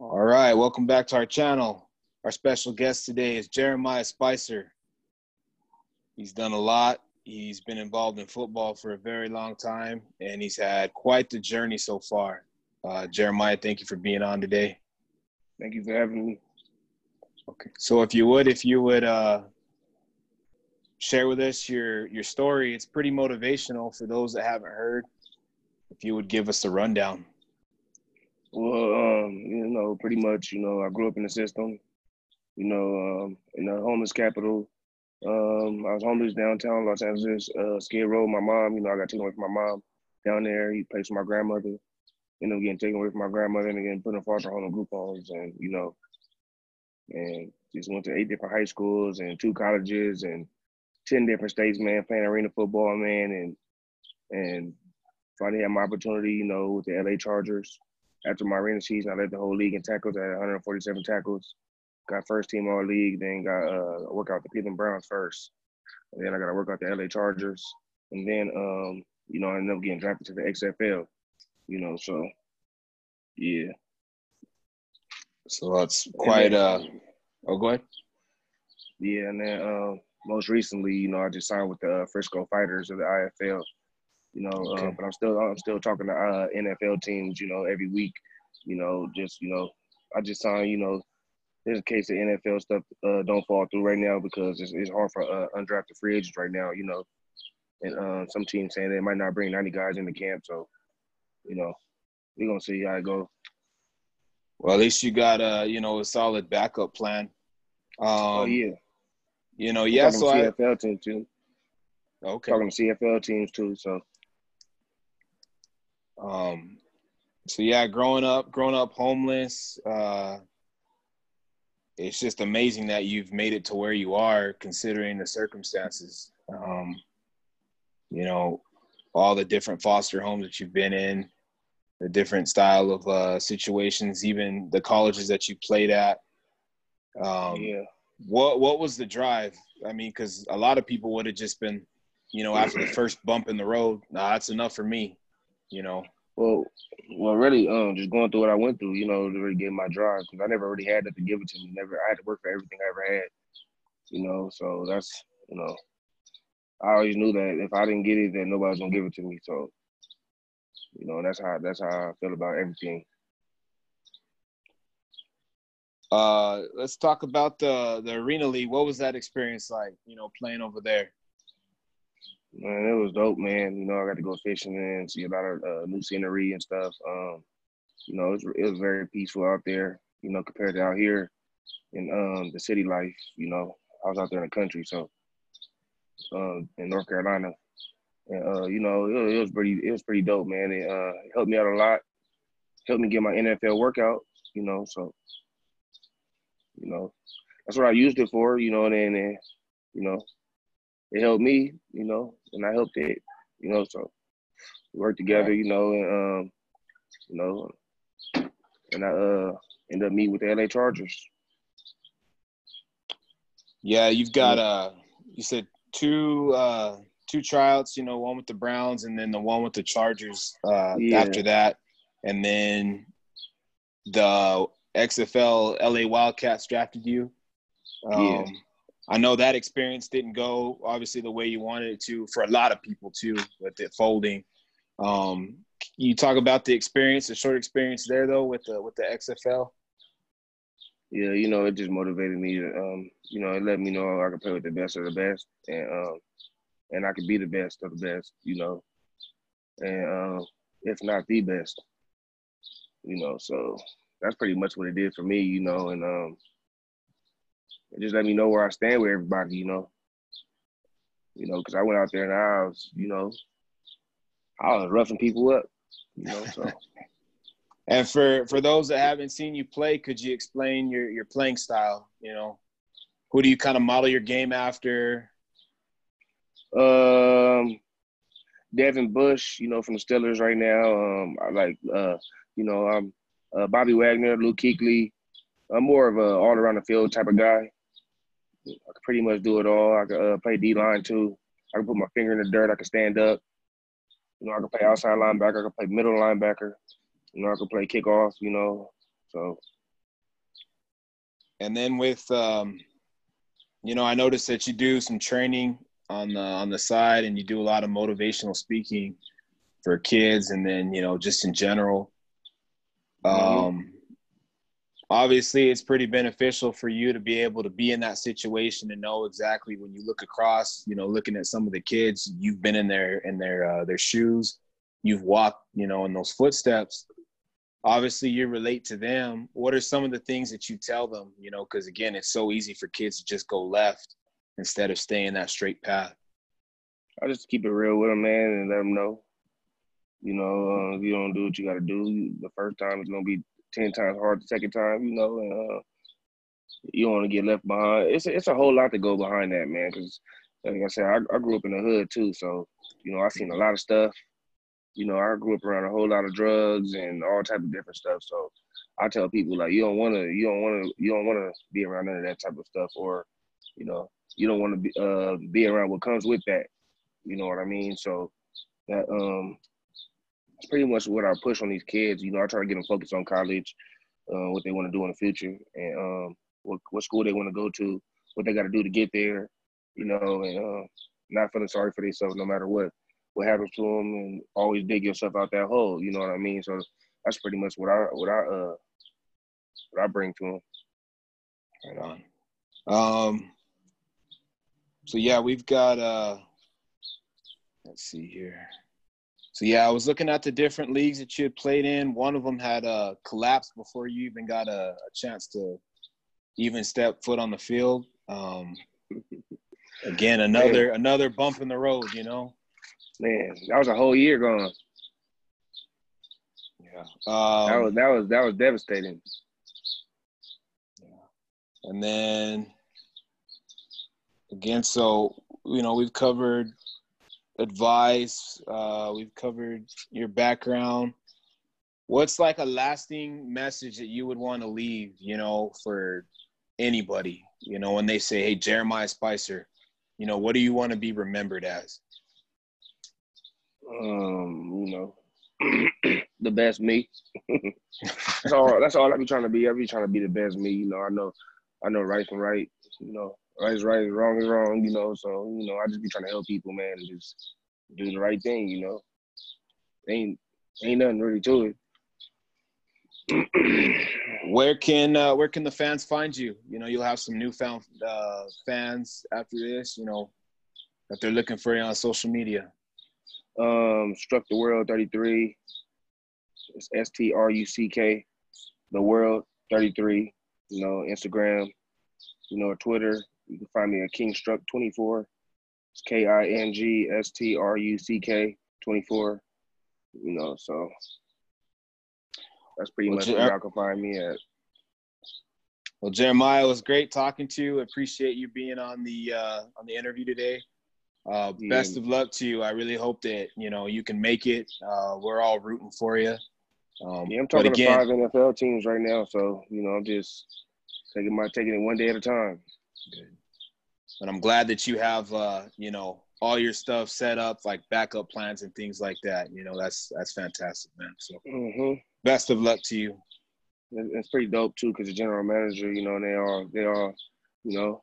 All right, welcome back to our channel. Our special guest today is Jerimiah Spicer. He's done a lot. He's been involved in football for a very long time, and he's had quite the journey so far. Uh, Jerimiah, thank you for being on today. Thank you for having me. Okay, so if you would, if you would uh, share with us your your story, it's pretty motivational for those that haven't heard. If you would give us a rundown. Well, um, you know, pretty much, you know, I grew up in the system, you know, um, in the homeless capital. Um, I was homeless downtown Los Angeles, uh, Skid Row. My mom, you know, I got taken away from my mom down there. He placed my grandmother. Ended up getting taken away from my grandmother and again put in foster home and group homes, and you know, and just went to eight different high schools and two colleges and ten different states, man, playing arena football, man, and and finally had my opportunity, you know, with the LA Chargers after my arena season, I led the whole league in tackles at 147 tackles. Got first team all league, then got uh work out the Cleveland Browns first. And then I got to work out the LA Chargers. And then um, you know, I ended up getting drafted to the XFL. You know, so yeah. So that's quite then, uh oh go ahead. Yeah, and then uh, most recently, you know, I just signed with the uh, Frisco Fighters of the IFL you know. Uh, okay. Uh, but I'm still I'm still talking to uh, NFL teams, you know, every week. You know, just you know, I just signed. You know, there's a case of NFL stuff uh, don't fall through right now because it's, it's hard for uh, undrafted free agents right now. You know, and uh, some teams saying they might not bring 90 guys into camp. So, you know, we're gonna see how it goes. Well, at least you got a you know a solid backup plan. Um, oh yeah. You know, yeah. So CFL I, team too. Okay. Talking to CFL teams too. So um, so yeah, growing up, growing up homeless, uh, it's just amazing that you've made it to where you are, considering the circumstances. Um, you know, all the different foster homes that you've been in, the different style of uh, situations, even the colleges that you played at. Um, yeah. What What was the drive? I mean, because a lot of people would have just been, you know, after the first bump in the road, nah, that's enough for me you know? Well, well, really, um, just going through what I went through, you know, to really get my drive because I never really had that to give it to me. Never, I had to work for everything I ever had, you know. So that's, you know, I always knew that if I didn't get it, then nobody was gonna give it to me. So, you know, that's how that's how I feel about everything. Uh, let's talk about the the arena league. What was that experience like? You know, playing over there. Man, it was dope, man. You know, I got to go fishing and see a lot of uh, new scenery and stuff. Um, you know, it was, it was very peaceful out there. You know, compared to out here in um, the city life. You know, I was out there in the country, so um, in North Carolina. And, uh, you know, it, it, was pretty, it was pretty dope, man. It uh, helped me out a lot. Helped me get my NFL workout. You know, so you know, that's what I used it for. You know, and then, you know, it helped me, you know, and I helped it, you know. So we worked together, you know, and um, you know, and I uh ended up meeting with the LA Chargers. Yeah, you've got uh, you said two uh two tryouts, you know, one with the Browns and then the one with the Chargers uh yeah. after that, and then the XFL LA Wildcats drafted you. Um, yeah. I know that experience didn't go obviously the way you wanted it to for a lot of people too with it folding. Um, you talk about the experience, the short experience there though with the with the XFL. Yeah, you know, it just motivated me to, um, you know, it let me know I could play with the best of the best, and um, and I could be the best of the best, you know, and um, if not the best, you know. So that's pretty much what it did for me, you know, and um, and just let me know where I stand with everybody, you know. You know, because I went out there and I was, you know, I was roughing people up, you know. So. and for for those that haven't seen you play, could you explain your your playing style? You know, who do you kind of model your game after? Um, Devin Bush, you know, from the Steelers right now. Um, I like, uh, you know, I'm uh, Bobby Wagner, Luke Kuechly. I'm more of a all around the field type of guy. I could pretty much do it all. I could uh, play D line too. I could put my finger in the dirt. I could stand up. You know, I could play outside linebacker. I could play middle linebacker. You know, I could play kickoff. You know, so and then with um, you know, I noticed that you do some training on the on the side, and you do a lot of motivational speaking for kids, and then you know, just in general. Mm-hmm. Obviously, it's pretty beneficial for you to be able to be in that situation and know exactly when you look across. You know, looking at some of the kids, you've been in their in their uh, their shoes, you've walked, you know, in those footsteps obviously you relate to them what are some of the things that you tell them you know because again it's so easy for kids to just go left instead of staying that straight path I just keep it real with them, man, and let them know. You know, uh, if you don't do what you got to do, the first time it's gonna be ten times hard the second time. You know, and uh, you don't want to get left behind. It's a, it's a whole lot to go behind that, man. Because like I said, I, I grew up in the hood too, so you know I seen a lot of stuff. You know, I grew up around a whole lot of drugs and all type of different stuff. So I tell people like, you don't want to, you don't want to, you don't want to be around none of that type of stuff, or you know, you don't want to be uh be around what comes with that. You know what I mean? So that um it's pretty much what I push on these kids. You know, I try to get them focused on college, uh, what they want to do in the future, and um, what what school they want to go to, what they got to do to get there. You know, and uh, not feeling sorry for themselves no matter what what happens to them, and always dig yourself out that hole. You know what I mean? So that's pretty much what I what I uh what I bring to them. Right on. Um. So yeah, we've got uh let's see here. So yeah, I was looking at the different leagues that you had played in. One of them had uh, collapsed before you even got a, a, chance to even step foot on the field. Um, again, another man. another bump in the road, you know. Man, that was a whole year gone. Yeah, um, that was that was that was devastating. Yeah, and then again, so you know we've covered advice. Uh, we've covered your background. What's like a lasting message that you would want to leave, you know, for anybody, you know, when they say, hey, Jerimiah Spicer, you know, what do you want to be remembered as? Um, you know, the best me. that's all. That's all I be trying to be. I be trying to be the best me. You know, I know, I know right from right. You know, right is right, wrong is wrong, you know. So, you know, I just be trying to help people, man, and just do the right thing, you know. Ain't ain't nothing really to it. where can uh, where can the fans find you? You know, you'll have some newfound uh, fans after this. You know, that they're looking for you on social media. Um, struck the world thirty three. It's S T R U C K, the world thirty three. You know, Instagram. You know, Twitter. You can find me at Kingstruck24. It's K I N G S T R U C K 24. You know, so that's pretty well, much where y'all can find me at. Well, Jerimiah, it was great talking to you. Appreciate you being on the uh, on the interview today. Uh, yeah. Best of luck to you. I really hope that you know you can make it. Uh, we're all rooting for you. Um, yeah, I'm talking again, to five NFL teams right now, so you know I'm just taking my taking it one day at a time. Good but I'm glad that you have uh, you know all your stuff set up like backup plans and things like that. You know that's that's fantastic, man. So mm-hmm. best of luck to you. It's pretty dope too, because the general manager, you know, they are they are, you know,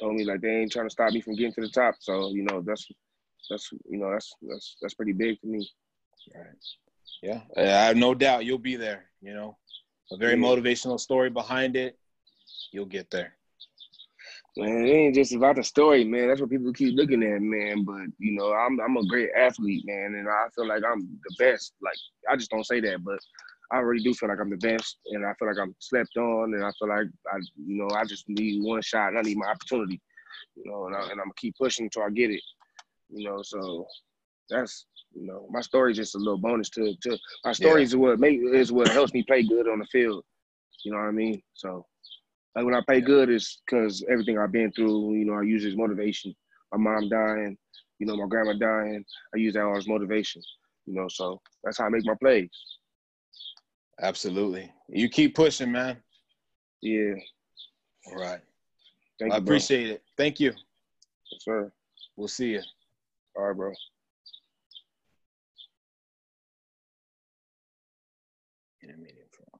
told me like they ain't trying to stop me from getting to the top. So you know that's that's you know that's that's that's pretty big for me. Right. Yeah, I have no doubt you'll be there. You know, a very yeah. motivational story behind it. You'll get there. Man, it ain't just about the story, man. That's what people keep looking at, man. But you know, I'm I'm a great athlete, man, and I feel like I'm the best. Like I just don't say that, but I really do feel like I'm the best, and I feel like I'm slept on, and I feel like I, you know, I just need one shot, and I need my opportunity, you know, and, I, and I'm gonna keep pushing until I get it, you know. So that's you know, my story is just a little bonus to to my story yeah. is what make is what helps me play good on the field. You know what I mean? So like when I play good, is because everything I've been through. You know, I use as motivation. My mom dying, you know, my grandma dying. I use that all as motivation. You know, so that's how I make my plays. Absolutely. You keep pushing, man. Yeah. All right. Thank I you, appreciate it. Thank you. Yes, sir. We'll see you. All right, bro.